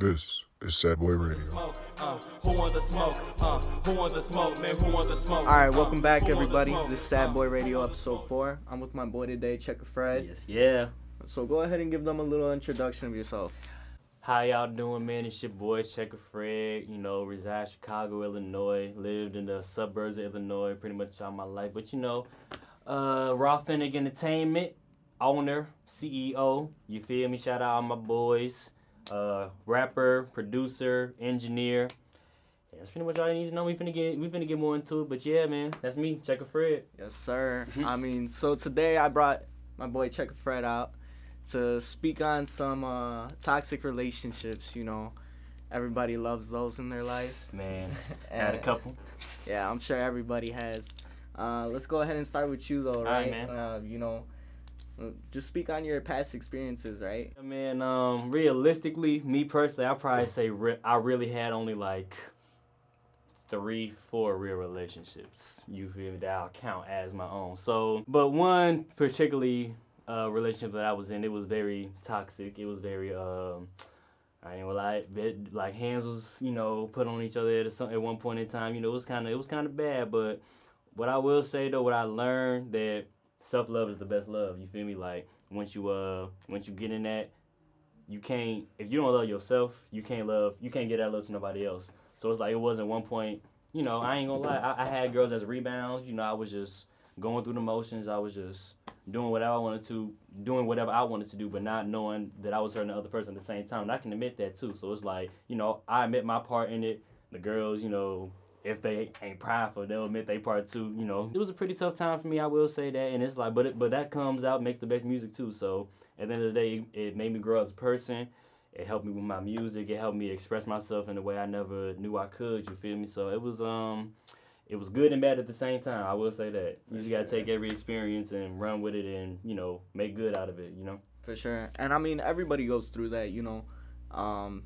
This is Sad Boy Radio. Uh, who wants the smoke? Uh, who wants the smoke, man? Who wants the smoke? All right, welcome back, who wants the everybody. This is Sad Boy Radio episode four. I'm with my boy today, Checker Fred. Yes, yeah. So go ahead and give them a little introduction of yourself. How y'all doing, man? It's your boy Checker Fred. You know, reside Chicago, Illinois. Lived in the suburbs of Illinois pretty much all my life. But you know, uh, Raw Authentic Entertainment owner, CEO. You feel me? Shout out all my boys. Uh, rapper, producer, engineer. Yeah, that's pretty much all you need to know. We finna get we finna get more into it. But yeah, man, that's me, Checker Fred. Yes, sir. I mean, so today I brought my boy Checker Fred out to speak on some uh, toxic relationships. You know, everybody loves those in their life. man. Had a couple. Yeah, I'm sure everybody has. Uh, let's go ahead and start with you, though, right? right, man. Uh, you know, just speak on your past experiences, right? I mean, um, realistically, me personally, I probably say re- I really had only like three, four real relationships. You feel me? That I'll count as my own. So, but one particularly uh, relationship that I was in, it was very toxic. It was very um. I ain't gonna lie, bit, like hands was, you know, put on each other at, at one point in time. You know, it was kind of it was kind of bad. But what I will say though, what I learned that self love is the best love. You feel me? Like once you uh once you get in that, you can't if you don't love yourself, you can't love you can't get that love to nobody else. So it's like it wasn't one point. You know, I ain't gonna lie. I, I had girls as rebounds. You know, I was just going through the motions. I was just doing whatever I wanted to, doing whatever I wanted to do, but not knowing that I was hurting the other person at the same time. And I can admit that too. So it's like, you know, I admit my part in it. The girls, you know, if they ain't prideful, they'll admit they part too. You know, it was a pretty tough time for me. I will say that, and it's like, but it, but that comes out makes the best music too. So at the end of the day, it made me grow as a person. It helped me with my music. It helped me express myself in a way I never knew I could. You feel me? So it was um, it was good and bad at the same time. I will say that. You just gotta take every experience and run with it, and you know, make good out of it. You know. For sure. And I mean, everybody goes through that, you know. Um,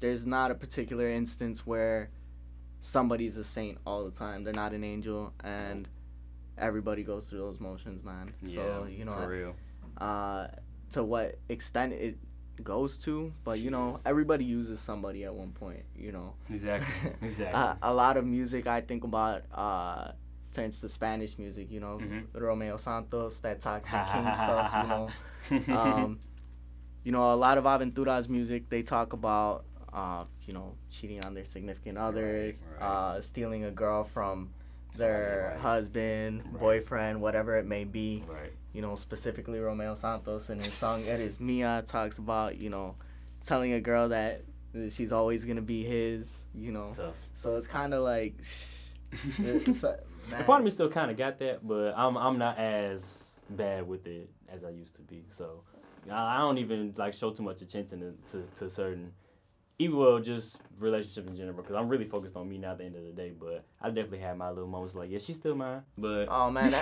there's not a particular instance where somebody's a saint all the time. They're not an angel, and everybody goes through those motions, man. so, you know, for real. uh, to what extent it goes to, but, you know, everybody uses somebody at one point, you know. Exactly. Exactly. Uh, a lot of music I think about uh, turns to Spanish music, you know. Mhm. Romeo Santos, that Toxic King stuff, you know um, you know, a lot of Aventura's music, they talk about, uh, you know, cheating on their significant others, right. Uh, stealing a girl from their right. husband, Right. boyfriend, whatever it may be. right. You know, specifically Romeo Santos in his song Eres Mía talks about, you know, telling a girl that she's always going to be his, you know. Tough. So it's kind of like, it's, uh, part of me still kind of got that, but I'm I'm not as bad with it as I used to be. So I, I don't even like show too much attention to, to, to certain, even well just relationship in general, because I'm really focused on me now at the end of the day. But I definitely had my little moments like, yeah, she's still mine. But Oh man,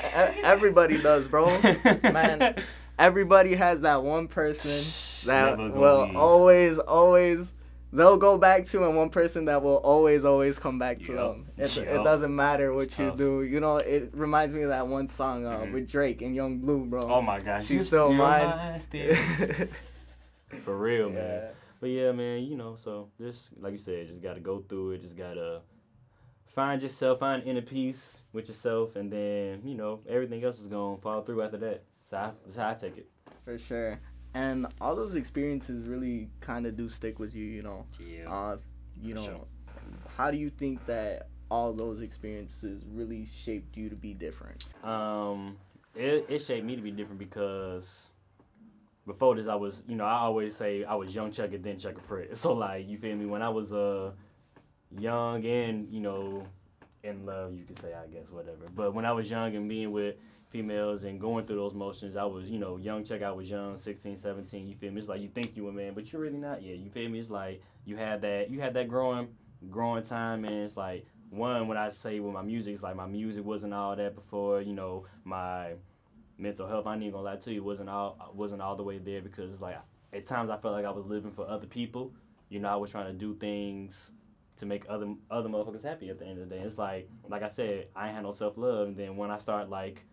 everybody does, bro. Man, everybody has that one person that will leave. always, always they'll go back to, and one person that will always, always come back to Yup. them. It, it doesn't matter what It's you tough. do. You know, it reminds me of that one song uh, Mhm. with Drake and Yung Bleu, bro. oh my gosh, She's still mine. For real, man. Yeah. But yeah, man, you know, so just like you said, just gotta go through it. Just gotta find yourself, find inner peace with yourself, and then you know everything else is gonna fall through after that. So I, that's how I take it. For sure. And all those experiences really kind of do stick with you, you know. Yeah. Uh, you For know, sure. how do you think that all those experiences really shaped you to be different? Um, it, it shaped me to be different because before this, I was, you know, I always say I was young Chuck and then Checker Fred. So like, you feel me? When I was uh young and you know in love, you could say, I guess, whatever. But when I was young and being with females and going through those motions, I was, you know, young Chuck. I was young, 16, 17. You feel me? It's like you think you a man, but you're really not yet. You feel me? It's like you had that, you had that growing, growing time, and it's like one when I say with my music, it's like my music wasn't all that before. You know, my mental health. I ain't even gonna lie to you, wasn't all wasn't all the way there because like at times I felt like I was living for other people. You know, I was trying to do things to make other other motherfuckers happy at the end of the day. It's like like I said, I ain't had no self love, and then when I start like,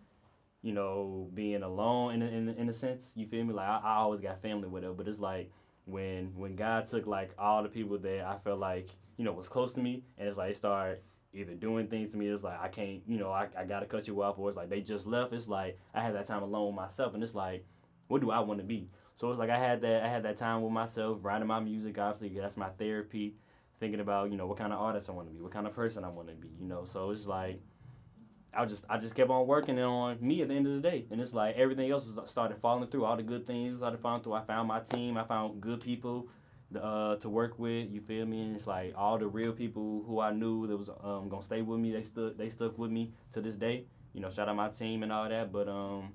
you know, being alone in in a- in a sense, you feel me? Like I, I always got family with it, but it's like when when God took like all the people that I felt like you know was close to me, and it's like they started either doing things to me. It's like I can't, you know, I, I gotta cut you off, or it's like they just left. It's like I had that time alone with myself, and it's like, what do I want to be? So it's like I had that I had that time with myself, writing my music. Obviously, that's my therapy. Thinking about you know what kind of artist I want to be, what kind of person I want to be. You know, so it's like I just I just kept on working on me at the end of the day, and it's like everything else started falling through. All the good things started falling through. I found my team. I found good people uh, to work with. You feel me? And it's like all the real people who I knew that was um, gonna stay with me. They stood they stuck with me to this day. You know, shout out my team and all that. But um,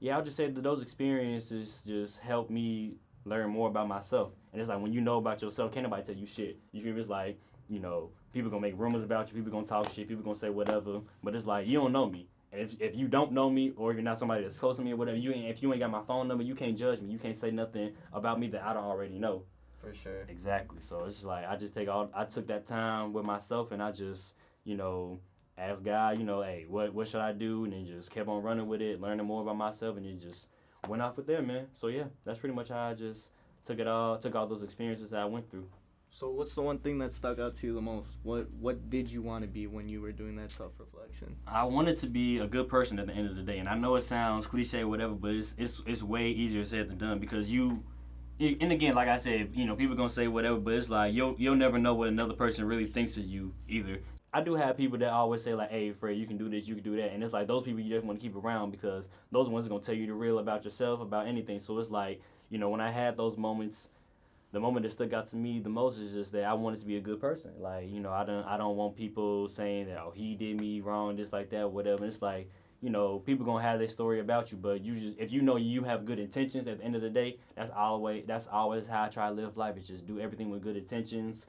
yeah, I'll just say that those experiences just helped me learn more about myself. And it's like when you know about yourself, can't nobody tell you shit. You feel me? It's like you know, people gonna make rumors about you, people gonna talk shit, people gonna say whatever. But it's like you don't know me. And if, if you don't know me or you're not somebody that's close to me or whatever, you ain't, if you ain't got my phone number, you can't judge me. You can't say nothing about me that I don't already know. For sure. Exactly. So it's just like I just take all I took that time with myself and I just, you know, asked God, you know, hey, what what should I do? And then just kept on running with it, learning more about myself and it just went off with there, man. So yeah, that's pretty much how I just took it all took all those experiences that I went through. So what's the one thing that stuck out to you the most? What what did you want to be when you were doing that self reflection? I wanted to be a good person at the end of the day, and I know it sounds cliche, or whatever, but it's it's it's way easier said than done because you. And again, like I said, you know, people are gonna say whatever, but it's like you'll you'll never know what another person really thinks of you either. I do have people that always say like, "Hey, Fred, you can do this, you can do that," and it's like those people you definitely want to keep around because those ones are gonna tell you the real about yourself, about anything. So it's like, you know, when I had those moments the moment that stuck out to me the most is just that I wanted to be a good person. Like, you know, I don't I don't want people saying that oh he did me wrong, just like that, whatever. It's like, you know, people gonna have their story about you, but you just if you know you have good intentions at the end of the day, that's always that's always how I try to live life. Is just do everything with good intentions,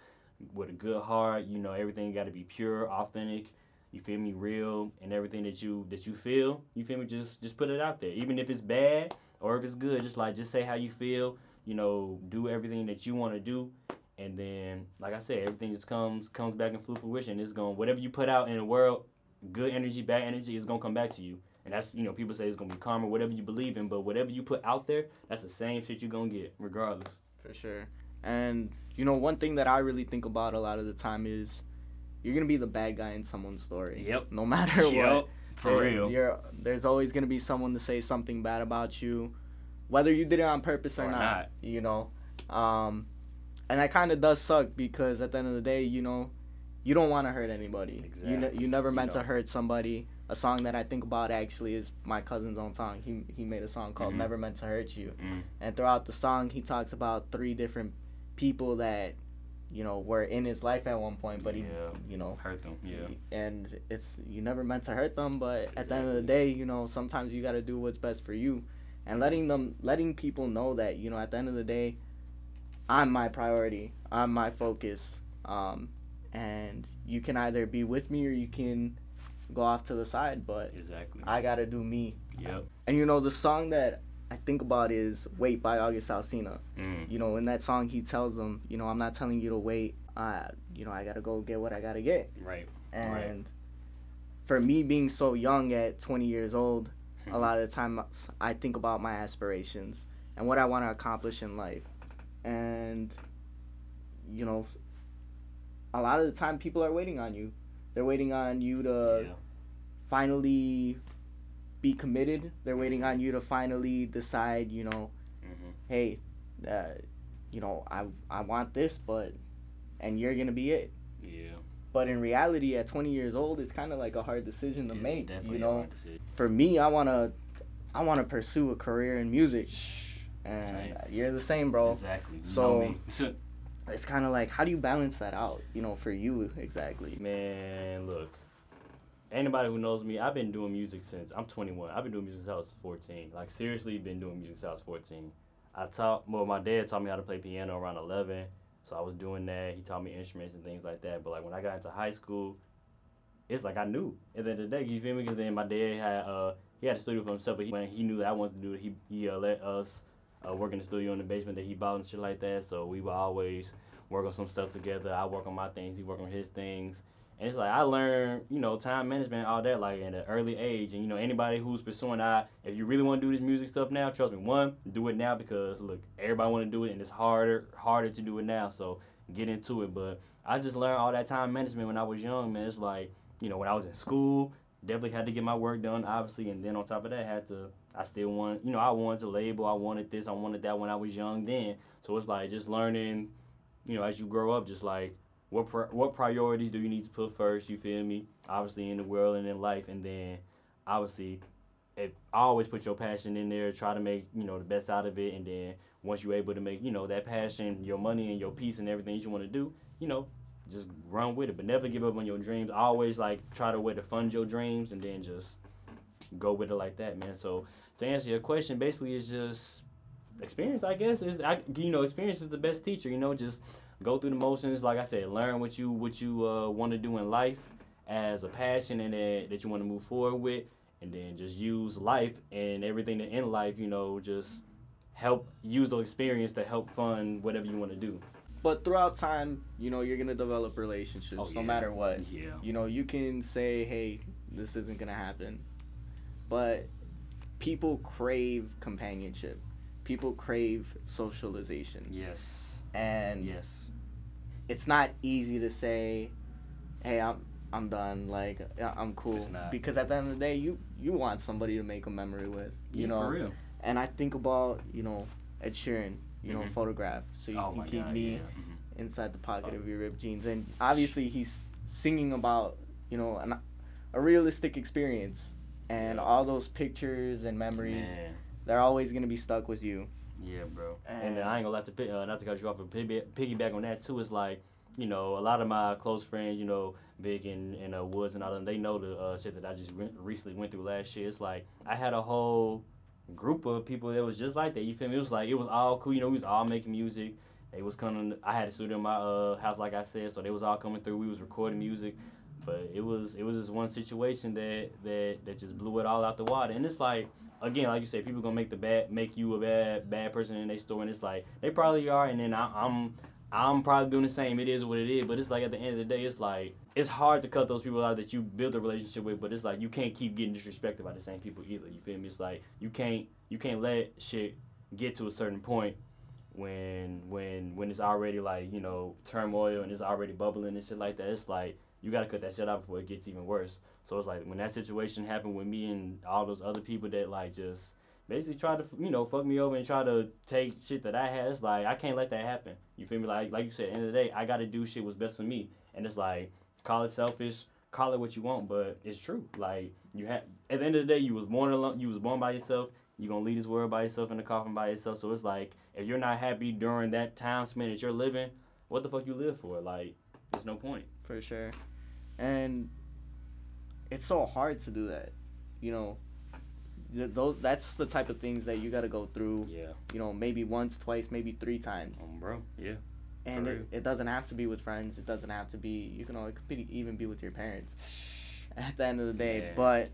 with a good heart. You know, everything got to be pure, authentic. You feel me, real, and everything that you that you feel. You feel me, just just put it out there, even if it's bad or if it's good. Just like just say how you feel you know, do everything that you want to do, and then, like I said, everything just comes comes back in full fruition. It's going whatever you put out in the world, good energy, bad energy, is gonna come back to you. And that's you know, people say it's gonna be karma, whatever you believe in, but whatever you put out there, that's the same shit you're gonna get, regardless. For sure. And you know, one thing that I really think about a lot of the time is you're gonna be the bad guy in someone's story. Yep. No matter Yep. what. For real. You're, there's always gonna be someone to say something bad about you, whether you did it on purpose or, Or not, not. You know, um, and that kind of does suck because at the end of the day, you know, you don't want to hurt anybody. You ne- you never You meant to hurt somebody. A song that I think about actually is my cousin's own song. He he made a song called Mhm. "Never Meant to Hurt You." Mm. and throughout the song he talks about three different people that you know were in his life at one point but he Yeah. you know Hurt them. Yeah. and it's you never meant to hurt them but at the end of the day you know sometimes you got to do what's best for you and letting them letting people know that you know at the end of the day i'm my priority i'm my focus um and you can either be with me or you can go off to the side but Exactly. i got to do me yep. and you know the song that I think about is "Wait" by August Alsina. Mm. You know, in that song, he tells them, you know, I'm not telling you to wait. Uh, you know, I gotta go get what I gotta get. Right. And Right. for me, being so young at 20 years old, a lot of the time I think about my aspirations and what I want to accomplish in life. And you know, a lot of the time people are waiting on you. They're waiting on you to yeah. finally be committed. They're waiting on you to finally decide, you know, hmm hey, uh, you know, I I want this, but and you're gonna be it. Yeah. But in reality, at 20 years old, it's kind of like a hard decision to It's make. definitely You know, for me, I wanna I wanna pursue a career in music, and Same. you're the same, bro. Exactly. So-. It's kind of like how do you balance that out? You know, for you exactly. Man, look. Anybody who knows me, I've been doing music since I'm 21. I've been doing music since I was 14. Like seriously, been doing music since I was 14. I taught. Well, my dad taught me how to play piano around 11, so I was doing that. He taught me instruments and things like that. But like when I got into high school, it's like I knew. At the end of the day, you feel me? Because then my dad had uh he had a studio for himself, but he, when he knew that I wanted to do it, he he uh, let us uh, work in the studio in the basement that he bought and shit like that. So we would always work on some stuff together. I work on my things, he work on his things, And it's like I learned, you know, time management, all that, like at an early age. And you know, anybody who's pursuing that, if you really want to do this music stuff now, trust me, one, do it now because look, everybody want to do it, and it's harder, harder to do it now. So get into it. But I just learned all that time management when I was young, man. It's like, you know, when I was in school, definitely had to get my work done, obviously, and then on top of that, had to. I still want, you know, I wanted to label, I wanted this, I wanted that when I was young. Then, so it's like just learning, you know, as you grow up, just like what pri- what priorities do you need to put first? You feel me? Obviously in the world and in life, and then obviously, if always put your passion in there, try to make you know the best out of it, and then once you're able to make you know that passion, your money and your peace and everything you want to do, you know, just run with it, but never give up on your dreams. Always like try to way to fund your dreams, and then just go with it like that, man. So to answer your question, basically, it's just experience. I guess is I you know experience is the best teacher. You know, just go through the motions. Like I said, learn what you what you uh, want to do in life as a passion and that, that you want to move forward with, and then just use life and everything that in life. You know, just help use the experience to help fund whatever you want to do. But throughout time, you know, you're gonna develop relationships Oh, no matter what. Yeah. You know, you can say, "Hey, this isn't gonna happen," but people crave companionship. People crave socialization, Yes. and Yes. it's not easy to say, "Hey, I'm I'm done. Like I'm cool," because at the end of the day, you you want somebody to make a memory with. You Yeah, know, for real. and I think about you know Ed Sheeran, you know, Mhm. photograph, so you oh can keep God. me yeah. mhm. inside the pocket Oh. of your ripped jeans. And obviously, he's singing about you know an, a realistic experience, and Yeah. all those pictures and memories, Man. they're always gonna be stuck with you. Yeah, bro. And, And- I ain't gonna let to pi- uh, not to cut you off, but piggyback on that too. It's like you know a lot of my close friends, you know, Big and and uh, Woods and all them. They know the uh, shit that I just re- recently went through last year. It's like I had a whole group of people that was just like that. You feel me? It was like it was all cool. You know, we was all making music. They was coming. I had a studio in my uh, house, like I said, so they was all coming through. We was recording music, but it was it was just one situation that that that just blew it all out the water. And it's like again, like you said, people gonna make the bad make you a bad bad person in their store, and it's like they probably are. And then I, I'm I'm probably doing the same. It is what it is. But it's like at the end of the day, it's like it's hard to cut those people out that you build a relationship with. But it's like you can't keep getting disrespected by the same people either. You feel me? It's like you can't you can't let shit get to a certain point when when when it's already like you know turmoil and it's already bubbling and shit like that. It's like you gotta cut that shit out before it gets even worse. So it's like when that situation happened with me and all those other people that like just basically tried to you know fuck me over and try to take shit that I had. It's like I can't let that happen. You feel me? Like like you said, at the end of the day, I gotta do shit what's best for me. And it's like call it selfish, call it what you want, but it's true. Like you have at the end of the day, you was born alone. You was born by yourself. You're gonna leave this world by yourself in the coffin by yourself. So it's like if you're not happy during that time span that you're living, what the fuck you live for? Like there's no point. for sure. And it's so hard to do that. You know, Th- those that's the type of things that you got to go through. Yeah, You know, maybe once, twice, maybe three times. um, bro. Yeah. And it, it doesn't have to be with friends. It doesn't have to be. You can all, it could be, even be with your parents. At the end of the day, Yeah. but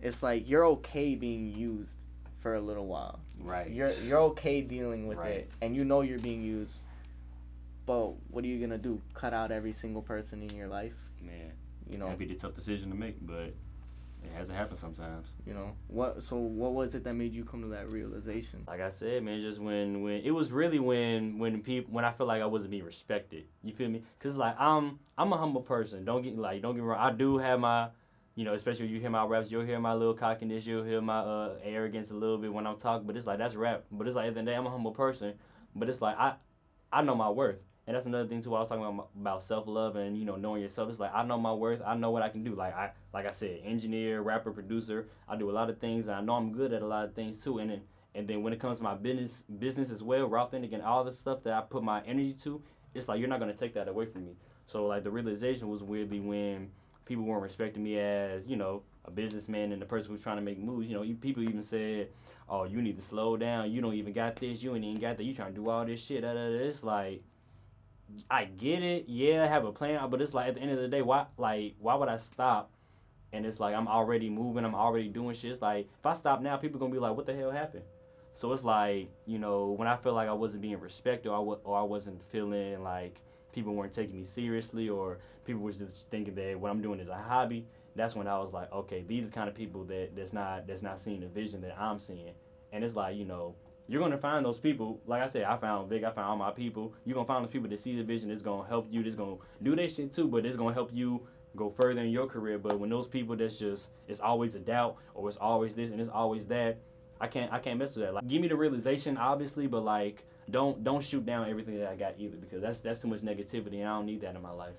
it's like you're okay being used for a little while. Right. You're you're okay dealing with Right. it, and you know you're being used. But what are you gonna do? Cut out every single person in your life? Man. You know. That'd be the tough decision to make, but it hasn't happened sometimes. You know what? So what was it that made you come to that realization? Like I said, man, just when when it was really when when people when I felt like I wasn't being respected. You feel me? Cause like I'm I'm a humble person. Don't get like don't get me wrong. I do have my, you know, especially when you hear my raps, you'll hear my little cockiness, you'll hear my uh, arrogance a little bit when I'm talking. But it's like that's rap. But it's like at the end of the day, I'm a humble person. But it's like I I know my worth. And that's another thing too. I was talking about about self love and you know knowing yourself. It's like I know my worth. I know what I can do. Like I like I said, engineer, rapper, producer. I do a lot of things, and I know I'm good at a lot of things too. And then and then when it comes to my business business as well, route thinking and all the stuff that I put my energy to, it's like you're not gonna take that away from me. So like the realization was weirdly when people weren't respecting me as you know a businessman and the person who's trying to make moves. You know, people even said, "Oh, you need to slow down. You don't even got this. You ain't even got that. You trying to do all this shit." It's like I get it, yeah, I have a plan, uh, but it's like at the end of the day, why like why would I stop? And it's like I'm already moving, I'm already doing shit. It's like if I stop now, people gonna be like, what the hell happened? So it's like you know when I feel like I wasn't being respected or I, or I wasn't feeling like people weren't taking me seriously or people was just thinking that what I'm doing is a hobby, that's when I was like, okay, these are kind of people that that's not that's not seeing the vision that I'm seeing. And it's like, you know, you're gonna find those people. Like I said, I found Vic, I found all my people. You're gonna find those people that see the vision. It's gonna help you. It's gonna do their shit too, but it's gonna help you go further in your career. But when those people that's just it's always a doubt or it's always this and it's always that, I can't I can't mess with that. Like give me the realization, obviously, but like don't don't shoot down everything that I got either because that's that's too much negativity and I don't need that in my life.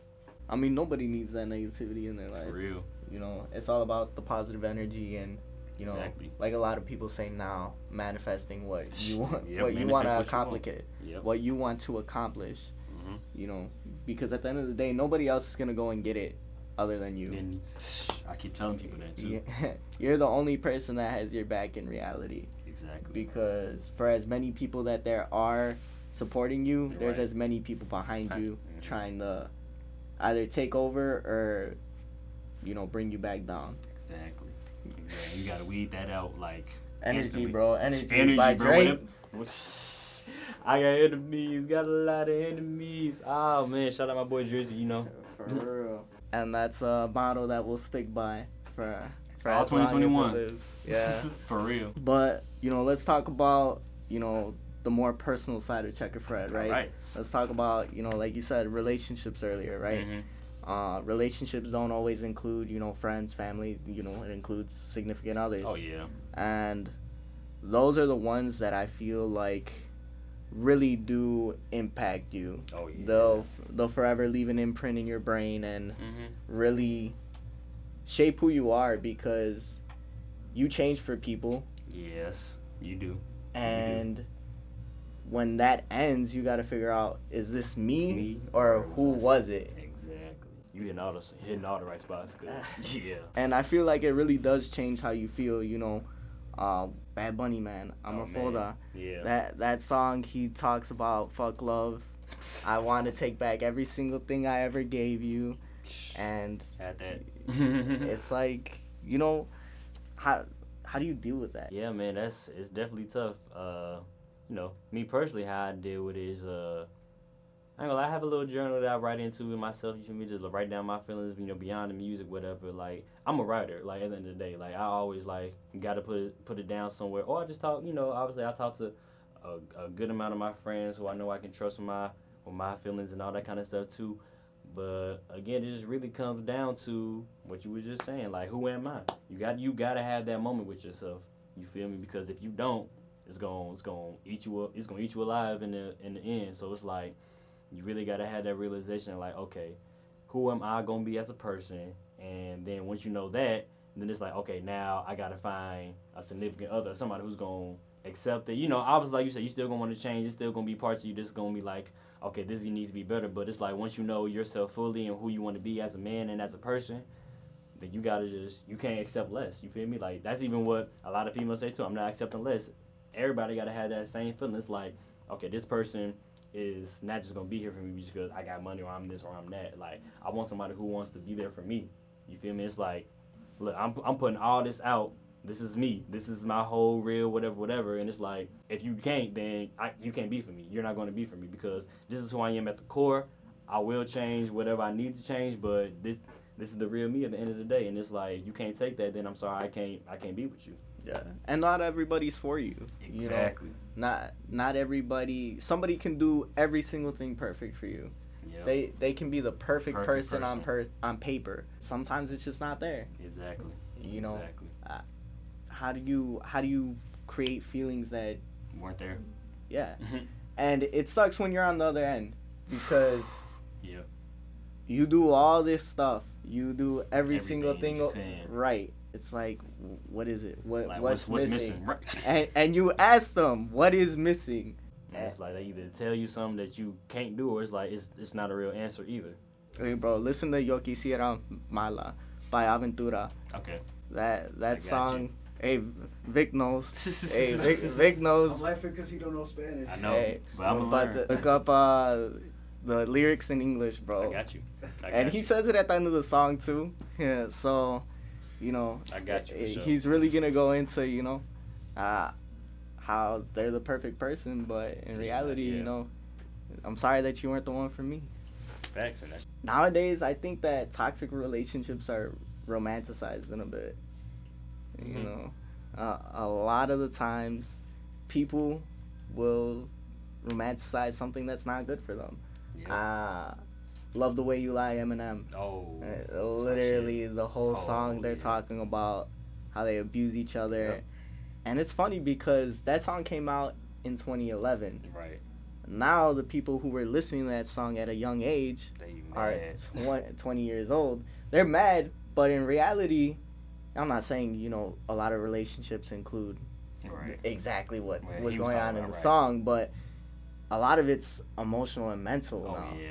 I mean, nobody needs that negativity in their life. For real. You know, it's all about the positive energy and you know, Exactly. like a lot of people say now, manifesting what you want, what you want to what you want. accomplish, Yep. what you want to accomplish. Mhm. You know, because at the end of the day, nobody else is gonna go and get it other than you. And I keep telling people that too. Yeah, You're the only person that has your back in reality. Exactly. Because for as many people that there are supporting you, You're there's right. as many people behind you mhm. trying to either take over or, you know, bring you back down. Exactly. Exactly. You gotta weed that out like Energy, instantly. bro. Energy. Energy, by bro. Drake. I got enemies. Got a lot of enemies. Oh man, shout out my boy Jersey. You know. For real. And that's a motto that will stick by for for All as long as it 2021. lives. Yeah. For real. but you know, let's talk about you know the more personal side of Checker Fred, right? Right. Let's talk about you know, like you said, relationships earlier, right? Mhm. Uh, relationships don't always include you know friends, family. You know, it includes significant others. Oh yeah. and those are the ones that I feel like really do impact you. Oh yeah. They'll they'll forever leave an imprint in your brain and Mhm. really shape who you are because you change for people Yes, you do. and when that ends you got to figure out is this me, Me or or who was was it. You hitting all the hitting all the right spots. Cause yeah. and I feel like it really does change how you feel you know uh, Bad Bunny man I'm Oh, a man. folder Yeah. that that song he talks about fuck love I want to take back every single thing I ever gave you and Had that. it's like you know how how do you deal with that Yeah, man, that's it's definitely tough. Uh, you know, me personally, how I deal with it is uh, I gonna lie, I have a little journal that I write into with myself. You feel me? Just write down my feelings, you know, beyond the music, whatever. Like I'm a writer. Like at the end of the day, like I always like got to put it put it down somewhere, or I just talk. You know, obviously I talk to a, a good amount of my friends who I know I can trust with my with my feelings and all that kind of stuff too. But again, it just really comes down to what you were just saying. Like, who am I? You got you got to have that moment with yourself. You feel me? Because if you don't, it's gonna it's to eat you up. It's to eat you alive in the in the end. So it's like you really got to have that realization. Like, okay, who am I to be as a person? And then once you know that, then it's like, okay, now I got to find a significant other, somebody who's to accept it. You know, obviously, like you said, you still to want to change. It's still to be parts of you that's to be like, okay, this needs to be better. But it's like once you know yourself fully and who you want to be as a man and as a person, then you gotta just you can't accept less. You feel me? Like that's even what a lot of females say too. I'm not accepting less. Everybody gotta have that same feeling. It's like, okay, this person is not just gonna be here for me just because I got money or I'm this or I'm that. Like I want somebody who wants to be there for me. You feel me? It's like, look, I'm I'm putting all this out. This is me. This is my whole real whatever whatever. And it's like, if you can't, then I, you can't be for me. You're not gonna be for me because this is who I am at the core. I will change whatever I need to change, but this this is the real me at the end of the day. And it's like you can't take that, then I'm sorry, I can't I can't be with you. yeah and not everybody's for you you know? Not not everybody somebody can do every single thing perfect for you Yeah. they they can be the perfect, Perfect person, on per on paper sometimes it's just not there exactly. you know Exactly. Uh, how do you how do you create feelings that Weren't there. yeah and it sucks when you're on the other end because yeah. you do all this stuff you do every single thing you o- can. right it's like what is it what Like what's, what's what's missing, missing? Right. And, and you ask them what is missing And it's like they either tell you something that you can't do, or it's like it's it's not a real answer either. hey bro listen to yo quisiera mala by aventura Okay. that that got song hey vic knows hey vic, Vic vic I'm laughing because he don't know Spanish. I know, hey but I'm but gonna learn. look up uh the lyrics in english bro I got you. I got and he says it at the end of the song too. Yeah, so you know, I got you eh, sure. he's really gonna go into you know, uh, how they're the perfect person, but in reality, yeah. you know, I'm sorry that you weren't the one for me. Facts and that's nowadays I think that toxic relationships are romanticized in a bit. You Mhm. know, uh, a lot of the times people will romanticize something that's not good for them. yeah. Uh, Love the way you lie, Eminem. oh, Uh, literally, the whole Oh, song they're yeah. talking about how they abuse each other, Yep. and it's funny because that song came out in 2011. right. Now the people who were listening to that song at a young age are mad. 20, 20 years old. They're mad, but in reality, I'm not saying you know a lot of relationships include right. exactly what Well, was going on in the right. song, but a lot of it's emotional and mental Oh now. yeah.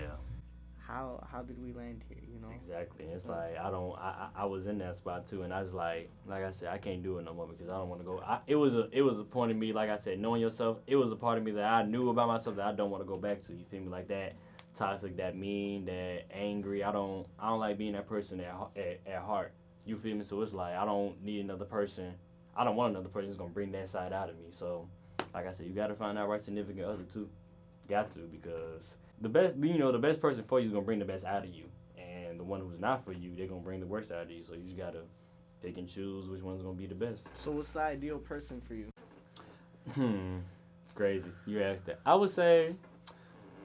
How how did we land here? You know. Exactly. It's like I don't. I, I was in that spot too, and I was like, like I said, I can't do it no more because I don't want to go. I, it was a it was a point of me, like I said, knowing yourself. It was a part of me that I knew about myself that I don't want to go back to. You feel me? Like that toxic, that mean, that angry. I don't. I don't like being that person at at, at heart. You feel me? So it's like I don't need another person. I don't want another person who's gonna bring that side out of me. So, like I said, you got to find out right significant other too. Got to because the best, you know, the best person for you is gonna bring the best out of you, and the one who's not for you, they're gonna bring the worst out of you. So you just gotta pick and choose which one's gonna be the best. So what's the ideal person for you? Hmm, crazy. You asked that. I would say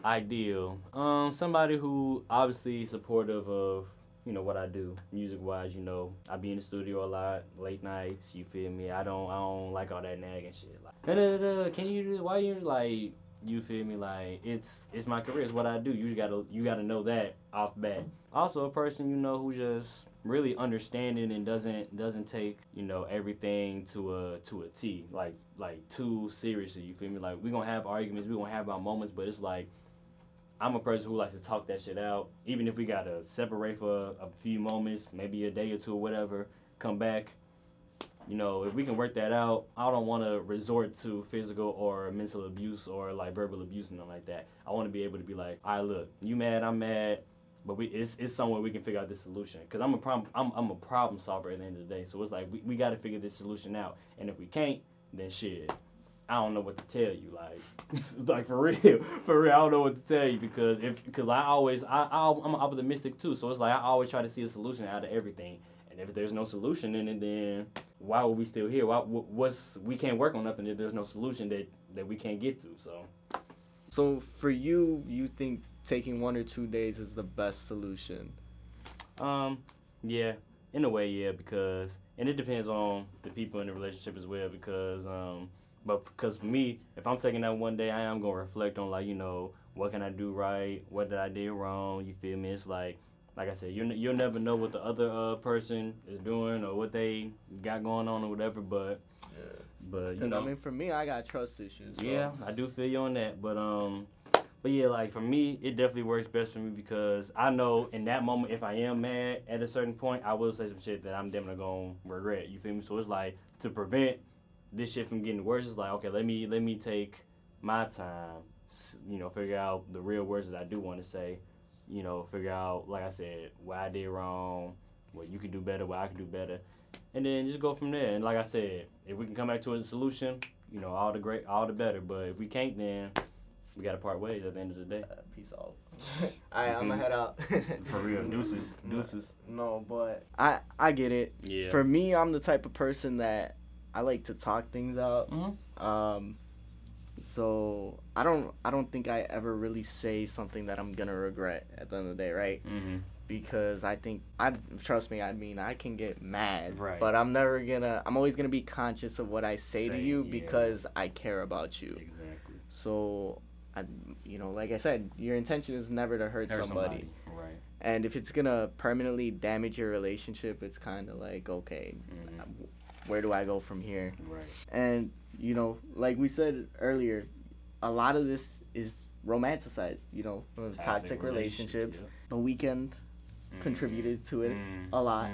ideal. Um, somebody who obviously supportive of you know what I do, music wise. You know, I be in the studio a lot, late nights. You feel me? I don't, I don't like all that nagging shit. Like, "Da, da, da, da, can you? do- Why you like? You feel me? Like it's it's my career. It's what I do. You gotta you gotta know that off bat. Also, a person you know who just really understanding and doesn't doesn't take you know everything to a to a T like like too seriously. You feel me? Like we gonna have arguments. We gonna have our moments, but it's like I'm a person who likes to talk that shit out. Even if we gotta separate for a, few moments, maybe a day or two or whatever, come back. You know, if we can work that out, I don't want to resort to physical or mental abuse or like verbal abuse and nothing like that. I want to be able to be like, all right, look, you mad, I'm mad, but we it's, it's somewhere we can figure out this solution. Cause I'm a problem I'm, I'm a problem solver at the end of the day. So it's like we, we got to figure this solution out. And if we can't, then shit, I don't know what to tell you. Like, like for real, for real, I don't know what to tell you because if because I always I, I I'm optimistic too. So it's like I always try to see a solution out of everything. And if there's no solution in it, then why are we still here? Why what's we can't work on nothing if there's no solution that that we can't get to. So So for you, you think taking one or two days is the best solution? Um, yeah, in a way, yeah, because and it depends on the people in the relationship as well. Because um, but because for me, if I'm taking that one day, I am gonna reflect on like you know what can I do right, what did I do wrong. You feel me? It's like like I said, you you'll never know what the other uh person is doing or what they got going on or whatever. But but you 'Cause, know, I mean, for me, I got trust issues. So. yeah, I do feel you on that, but um, but yeah, like for me, it definitely works best for me because I know in that moment if I am mad at a certain point, I will say some shit that I'm definitely gonna regret. You feel me? So it's like to prevent this shit from getting worse. It's like okay, let me let me take my time, you know, figure out the real words that I do want to say, you know, figure out like I said what I did wrong, what you can do better, what I can do better, and then just go from there. And like I said, if we can come back to a solution, you know, all the great, all the better. But if we can't, then we gotta part ways at the end of the day. Uh, peace out. All right, I'm gonna head out. For real, deuces, deuces. No, but I I get it. Yeah. For me, I'm the type of person that I like to talk things out. Mhm. Um, so I don't I don't think I ever really say something that I'm gonna regret at the end of the day, right? Mm-hmm. Because I think I trust me. I mean, I can get mad, Right. but I'm never gonna. I'm always gonna be conscious of what I say, to you yeah. because I care about you. Exactly. So, I, you know, like I said, your intention is never to hurt, Hurt somebody. Right. And if it's gonna permanently damage your relationship, it's kind of like, okay, Mhm. where do I go from here? Right. And you know, like we said earlier, a lot of this is romanticized. You know, toxic, Toxic relationships. relationship, The Weeknd yeah. contributed to it Mm, a lot.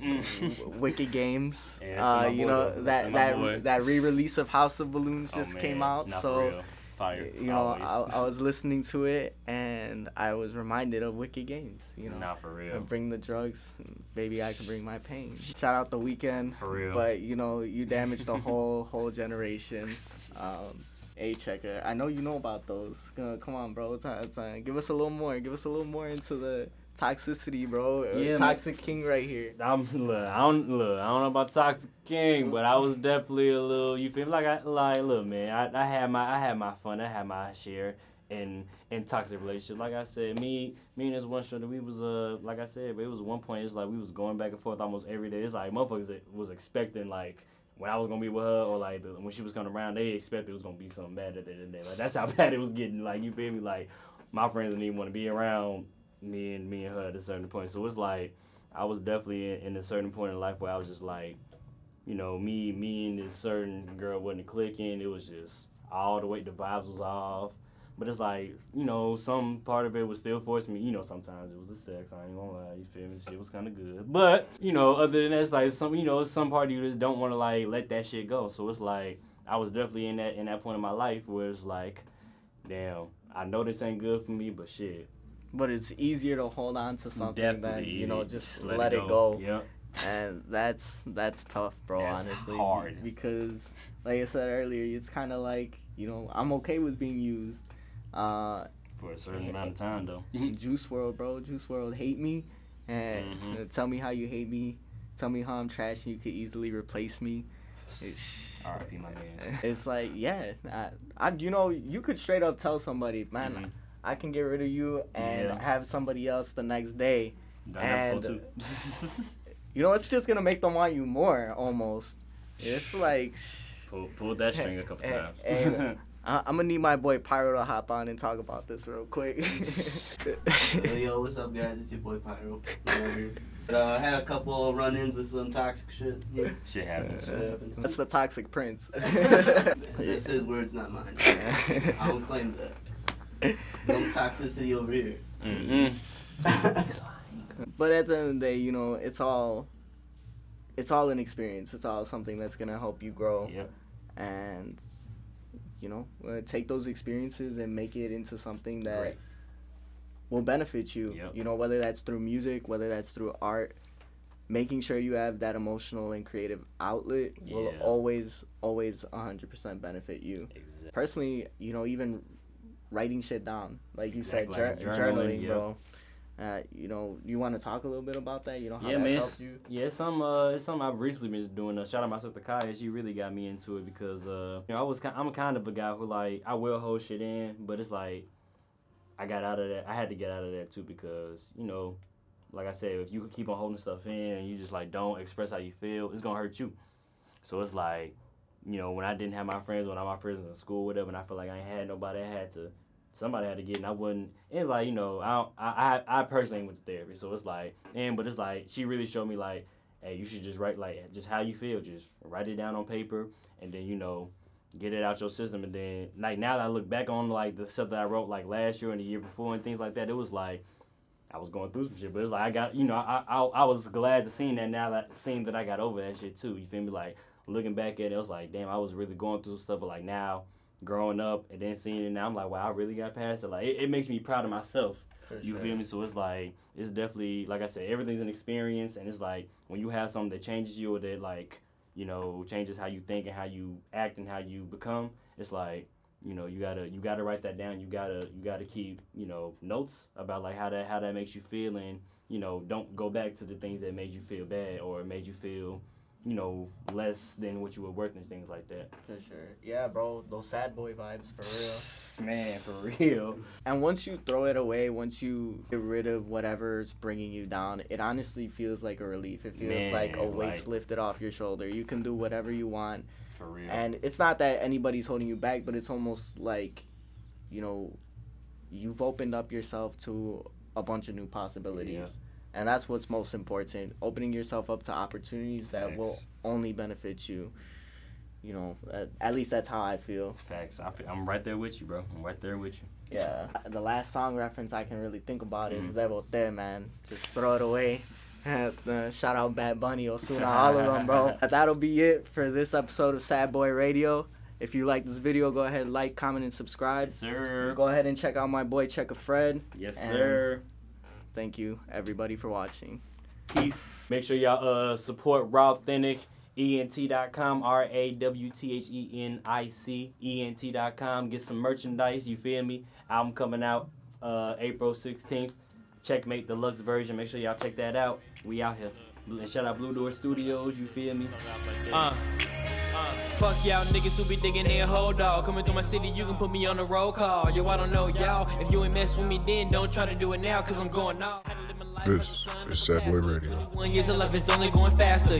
mm, mm. Wicked Games. Yeah, uh, you know though. That that boy. that re-release of House of Balloons Oh, just man, came out. not So. You know, I. I was listening to it and I was reminded of Wicked Games. You know, not for real. Bring the drugs, maybe I can bring my pain. Shout out the Weeknd. For real. But you know, you damaged the whole whole generation. Um, a checker. I know you know about those. Uh, come on, bro. It's time, time. Give us a little more. Give us a little more into the toxicity, bro. Uh, Yeah, man. Toxic King right here. I'm look, I don't look, I don't know about Toxic King, but I was definitely a little. You feel like I like look, man. I, I had my I had my fun. I had my share in in toxic relationship. Like I said, me me and this one shorty, we was uh like I said, but it was one point. It's like we was going back and forth almost every day. It's like motherfuckers was expecting like. When I was gonna be with her, or like the, when she was coming around, they expected it was gonna be something bad at the end day. Like that's how bad it was getting. Like you feel me? Like my friends didn't even want to be around me and me and her at a certain point. So it's like I was definitely in, in a certain point in life where I was just like, you know, me me and this certain girl wasn't clicking. It was just all the way the vibes was off. But it's like, you know, some part of it was still forcing me. You know, sometimes it was the sex. I ain't gonna lie. You feel me? Shit was kind of good. But you know, other than that, it's like some, you know, some part of you just don't want to like let that shit go. So it's like I was definitely in that in that point in my life where it's like, damn, I know this ain't good for me, but shit, But it's easier to hold on to something definitely than you know easy. just let, it go. Yep. and that's that's tough, bro. That's honestly, hard. because like I said earlier, it's kind of like you know I'm okay with being used. Uh, For a certain amount of time though. Juice WRLD, bro. Juice WRLD hate me, and Mhm. uh, tell me how you hate me. Tell me how I'm trash, and you could easily replace me. It's, R.I.P. my man. it's like yeah, I, I you know you could straight up tell somebody, man, Mhm. I can get rid of you and Yeah. have somebody else the next day. That And-. You know, it's just gonna make them want you more, almost. It's like. Pull, pulled that string a couple times. hey, I- I'm gonna need my boy Pyro to hop on and talk about this real quick. Yo, yo, what's up, guys? It's your boy Pyro. But, uh, I had a couple run-ins with some toxic shit. Yeah. Shit happens. Shit happens. That's the toxic prince. That's his words, not mine. I don't claim that. No toxicity over here. But at the end of the day, you know, it's all, it's all an experience. It's all something that's gonna help you grow, Yep. and you know, uh, take those experiences and make it into something that Great. will benefit you. Yep. You know, whether that's through music, whether that's through art. Making sure you have that emotional and creative outlet will Yeah. always, always 100% benefit you. Exactly. personally, you know, even writing shit down, like you Exactly, said, like journaling, journaling, yeah. bro. Uh, you know, you want to talk a little bit about that? You know, how Yeah, that's man. helped you. yeah, it's some uh, it's something I've recently been doing. Uh, shout out my sister Kaya. She really got me into it because uh, you know, I was ki- I'm kind of a guy who like I will hold shit in, but it's like I got out of that. I had to get out of that too because you know, like I said, if you keep on holding stuff in and you just like don't express how you feel, it's gonna hurt you. So it's like, you know, when I didn't have my friends, when all my friends in school, whatever, and I feel like I ain't had nobody, I had to somebody had to get, and I wouldn't. It's like you know, I don't, I I I personally went to therapy, so it's like, and but it's like she really showed me like, hey, you should just write like just how you feel, just write it down on paper, and then you know, get it out your system, and then like now that I look back on like the stuff that I wrote like last year and the year before and things like that, it was like. I was going through some shit, but it's like I got, you know, I, I I was glad to see that now that seeing that I got over that shit too. You feel me? Like looking back at it, it was like, damn, I was really going through stuff, but like now, growing up and then seeing it now, I'm like, wow, I really got past it. Like it, it makes me proud of myself. You feel me? So it's like it's definitely like I said, everything's an experience, and it's like when you have something that changes you or that like you know changes how you think and how you act and how you become. It's like you know you gotta you gotta write that down. You gotta you gotta keep you know notes about like how that how that makes you feel, and you know don't go back to the things that made you feel bad or made you feel you know less than what you were worth and things like that. For sure. Yeah, bro. Those sad boy vibes for real. Man, for real. And once you throw it away, once you get rid of whatever's bringing you down, it honestly feels like a relief. It feels like a weight's like- lifted off your shoulder. You can do whatever you want. For real. And it's not that anybody's holding you back, but it's almost like, you know, you've opened up yourself to a bunch of new possibilities. Yeah. And that's what's most important. Opening yourself up to opportunities that will only benefit you. You know, at, at least that's how I feel. Facts. I feel, I'm right there with you, bro. I'm right there with you. Yeah. The last song reference I can really think about is Mhm. Te Boté, man. Just throw it away. Shout out Bad Bunny, Ozuna, all of them, bro. That'll be it for this episode of Sad Boy Radio. If you like this video, go ahead, like, comment, and subscribe. Yes, sir. Go ahead and check out my boy Checker Fred. Yes, sir. Thank you, everybody, for watching. Peace. Make sure y'all uh support Raw Authentic. ENT.com, R A W T H E N I C, ENT.com. Get some merchandise, you feel me? Album coming out uh, April 16th. Checkmate Deluxe version. Make sure y'all check that out. We out here. And shout out Blue Door Studios, you feel me? Uh, uh, fuck y'all niggas who be digging their whole dog. Coming through my city, you can put me on a roll call. Yo, I don't know y'all. If you ain't mess with me, then don't try to do it now, cause I'm going off. This is Sad Boy. Radio. 21 years of life is only going faster.